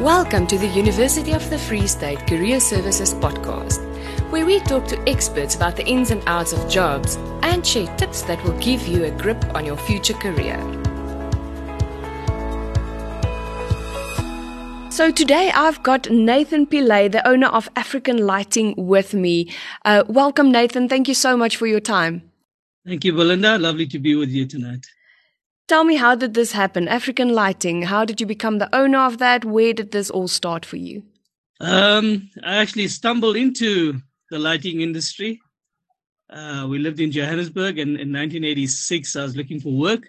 Welcome to the University of the Free State Career Services podcast, where we talk to experts about the ins and outs of jobs and share tips that will give you a grip on your future career. So today I've got Nathan Pillay, the owner of African Lighting, with me. Uh, welcome, Nathan. Thank you so much for your time. Thank you, Belinda. Lovely to be with you tonight. Tell me, how did this happen? African Lighting, how did you become the owner of that? Where did this all start for you? Um, I actually stumbled into the lighting industry. Uh, we lived in Johannesburg, and in 1986, I was looking for work.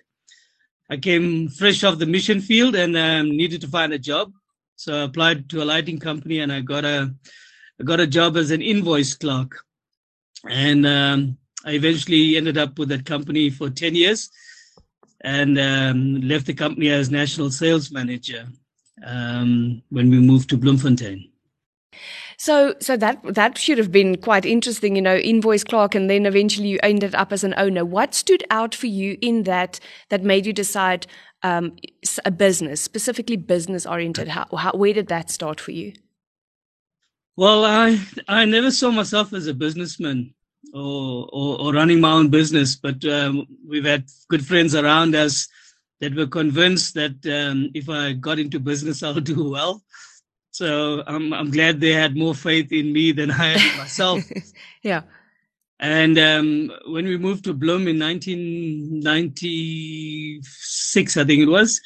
I came fresh off the mission field and um, needed to find a job, so I applied to a lighting company, and I got a I got a job as an invoice clerk, and um, I eventually ended up with that company for 10 years and um, left the company as national sales manager um, when we moved to Bloemfontein. So, so that that should have been quite interesting, you know, invoice clerk, and then eventually you ended up as an owner. What stood out for you in that that made you decide um, a business, specifically business oriented? How, how, where did that start for you? Well, I I never saw myself as a businessman or, or, or running my own business, but um, we've had good friends around us that were convinced that um, if I got into business, I'll do well. So I'm I'm glad they had more faith in me than I had in myself. yeah. And um, when we moved to Bloem in 1996, I think it was,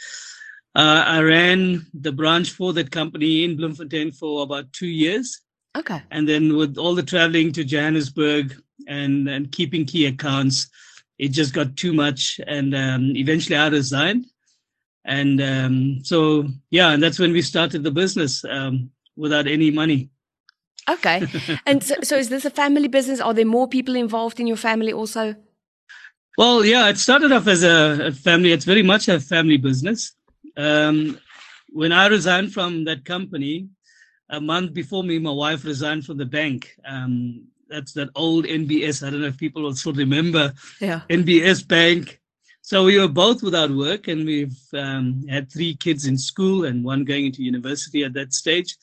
uh, I ran the branch for that company in Bloemfontein for about two years. Okay. And then with all the traveling to Johannesburg and, and keeping key accounts, it just got too much. And um, eventually I resigned. And um, so, yeah, and that's when we started the business um, without any money. Okay. and so, so is this a family business? Are there more people involved in your family also? Well, yeah, it started off as a, a family. It's very much a family business. Um, when I resigned from that company, a month before me, my wife resigned from the bank. Um, that's that old NBS. I don't know if people will still remember. Yeah. NBS Bank. So we were both without work, and we've um, had three kids in school and one going into university at that stage.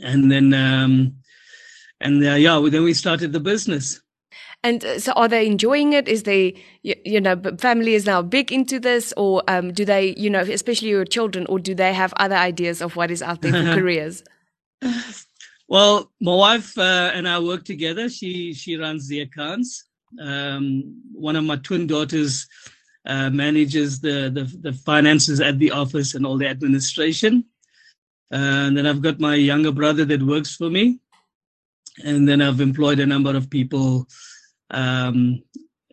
And then, um, and uh, yeah, then we started the business. And uh, so, are they enjoying it? Is they, you, you know, family is now big into this, or um, do they, you know, especially your children, or do they have other ideas of what is out there for careers? Well, my wife uh, and I work together. She she runs the accounts. Um, one of my twin daughters uh, manages the, the, the finances at the office and all the administration. Uh, and then I've got my younger brother that works for me. And then I've employed a number of people um,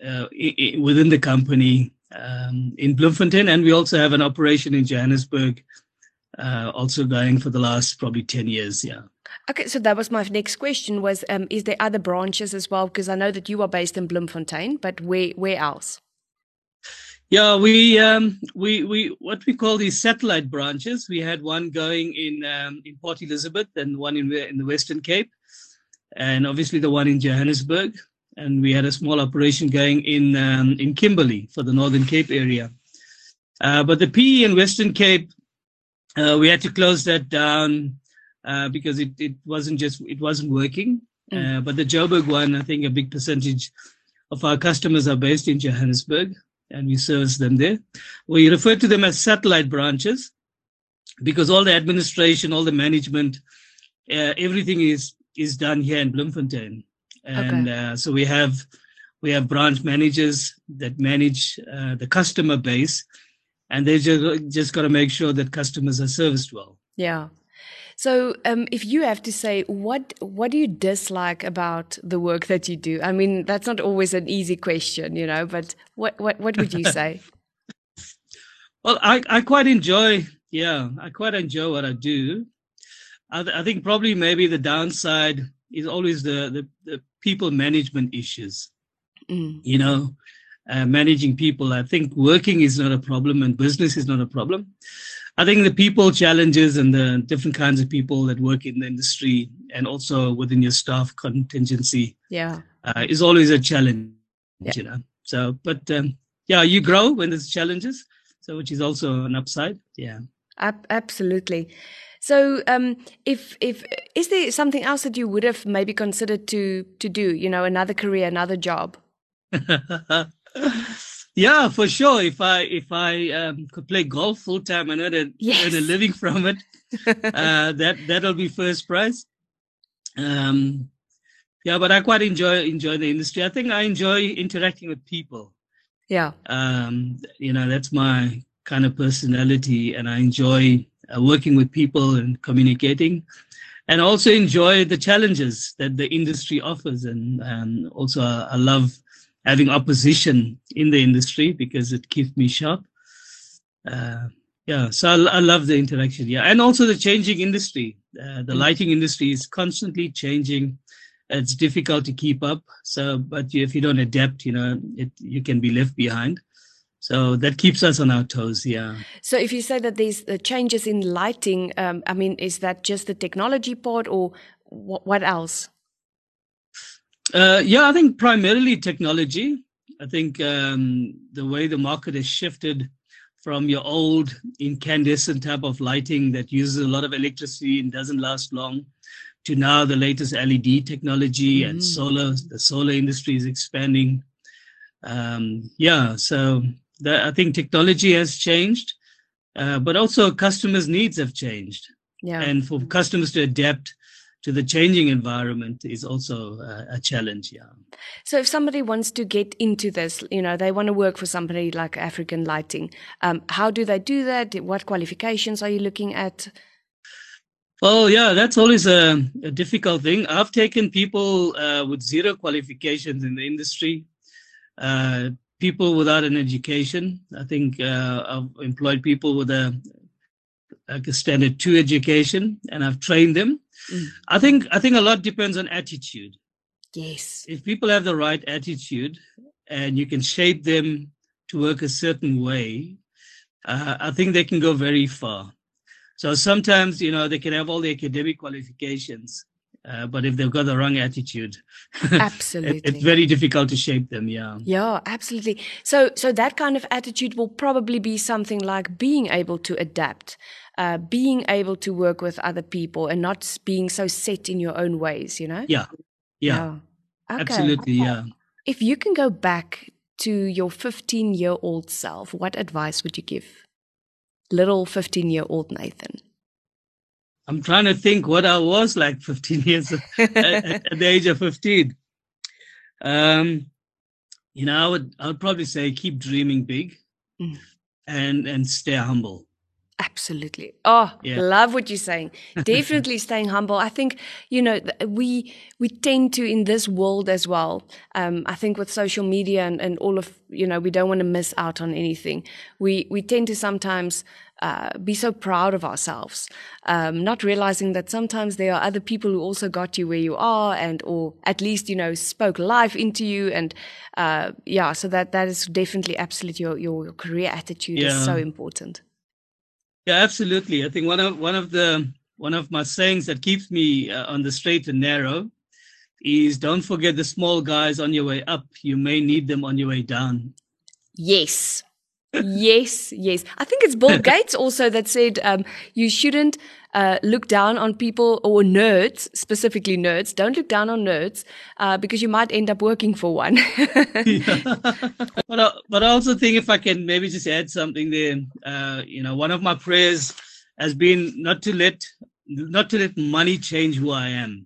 uh, I- I- within the company um, in Bloemfontein, and we also have an operation in Johannesburg, uh, also going for the last probably ten years. Yeah. Okay, so that was my next question: was um, is there other branches as well? Because I know that you are based in Bloemfontein, but where where else? Yeah, we um, we we what we call these satellite branches. We had one going in um, in Port Elizabeth and one in in the Western Cape, and obviously the one in Johannesburg. And we had a small operation going in um, in Kimberley for the Northern Cape area. Uh, but the PE in Western Cape, uh, we had to close that down uh, because it, it wasn't just it wasn't working. Mm. but the Joburg one, I think a big percentage of our customers are based in Johannesburg and we service them there. We refer to them as satellite branches because all the administration, all the management, uh, everything is is done here in Bloemfontein, and okay. uh, so we have we have branch managers that manage uh, the customer base, and they just just got to make sure that customers are serviced well. Yeah. So, um, if you have to say what what do you dislike about the work that you do? I mean, that's not always an easy question, you know. But what what what would you say? well, I I quite enjoy. Yeah, I quite enjoy what I do. I, I think probably maybe the downside is always the the, the people management issues. Mm. You know, uh, managing people. I think working is not a problem and business is not a problem. I think the people challenges and the different kinds of people that work in the industry and also within your staff contingency yeah uh, is always a challenge yeah. you know so but um, yeah you grow when there's challenges so which is also an upside yeah Ab- absolutely. So, um, if if is there something else that you would have maybe considered to to do? You know, another career, another job. yeah, for sure. If I if I um, could play golf full time and earn a, Yes. earn a living from it, uh, that that'll be first prize. Um, yeah, but I quite enjoy enjoy the industry. I think I enjoy interacting with people. Yeah. Um, you know, that's my kind of personality, and I enjoy uh, working with people and communicating, and also enjoy the challenges that the industry offers. And um, also, I, I love having opposition in the industry because it keeps me sharp. Uh, yeah, so I, I love the interaction. Yeah, and also the changing industry. Uh, the Mm. lighting industry is constantly changing. It's difficult to keep up. So, but if you don't adapt, you know, it you can be left behind. So that keeps us on our toes. Yeah. So, if you say that these changes in lighting, um, I mean, is that just the technology part, or wh- what else? Uh, yeah, I think primarily technology. I think um, the way the market has shifted from your old incandescent type of lighting that uses a lot of electricity and doesn't last long to now the latest LED technology and Mm. solar. The solar industry is expanding. Um, yeah, so that, I think technology has changed, uh, but also customers' needs have changed Yeah. and for customers to adapt to the changing environment is also a, a challenge yeah So if somebody wants to get into this, you know, they want to work for somebody like African Lighting, um, how do they do that? What qualifications are you looking at? well yeah that's always a, a difficult thing i've taken people uh, with zero qualifications in the industry uh, people without an education i think uh, i've employed people with a like a standard two education and i've trained them Mm. i think i think a lot depends on attitude Yes. if people have the right attitude and you can shape them to work a certain way, uh, I think they can go very far. So sometimes, you know, they can have all the academic qualifications, uh, but if they've got the wrong attitude, it- Absolutely. it's very difficult to shape them. Yeah. Yeah, absolutely. So, so that kind of attitude will probably be something like being able to adapt, uh, being able to work with other people, and not being so set in your own ways. You know. Yeah. Yeah. Okay. Absolutely. Yeah. If you can go back to your 15 year old self, what advice would you give little 15 year old Nathan? I'm trying to think what I was like 15 years at, at the age of 15. Um, you know, I would I would probably say keep dreaming big, Mm. and and stay humble. Absolutely. Oh, Yeah. love what you're saying. Definitely staying humble. I think you know we we tend to in this world as well. Um, I think with social media and, and all of you know we don't want to miss out on anything. We we tend to sometimes uh, be so proud of ourselves, um, not realizing that sometimes there are other people who also got you where you are, and or at least you know spoke life into you, and uh, yeah. So that that is definitely absolutely your your career attitude is so important. Yeah, absolutely. I think one of one of the one of my sayings that keeps me uh, on the straight and narrow is don't forget the small guys on your way up. You may need them on your way down. Yes. yes, yes. I think it's Bill Gates also that said um, you shouldn't uh, look down on people or nerds, specifically nerds. Don't look down on nerds uh, because you might end up working for one. but I, but I also think if I can maybe just add something there, uh, you know, one of my prayers has been not to let not to let money change who I am.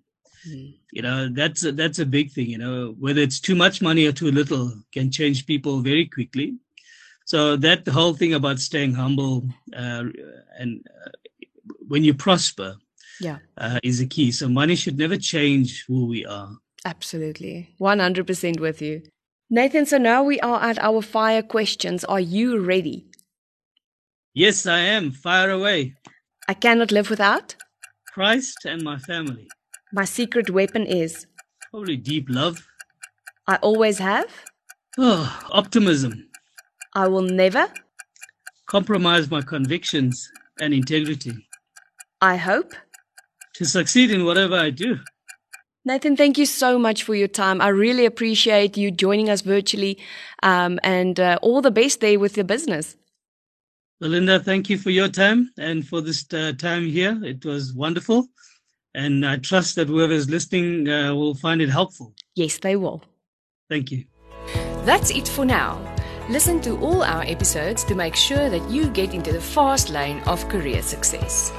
You know, that's a, that's a big thing. You know, whether it's too much money or too little can change people very quickly. So that whole thing about staying humble uh, and uh, when you prosper yeah, uh, is a key. So money should never change who we are. absolutely. 100% with you. Nathan, so now we are at our fire questions. Are you ready? Yes, I am. Fire away. I cannot live without. Christ and my family. My secret weapon is Probably deep love. I always have. Oh, optimism. I will never. Compromise my convictions and integrity I hope. to succeed in whatever I do. Nathan, thank you so much for your time. I really appreciate you joining us virtually um, and uh, all the best there with your business. Belinda, thank you for your time and for this uh, time here. It was wonderful. And I trust that whoever is listening uh, will find it helpful. Yes, they will. Thank you. That's it for now. Listen to all our episodes to make sure that you get into the fast lane of career success.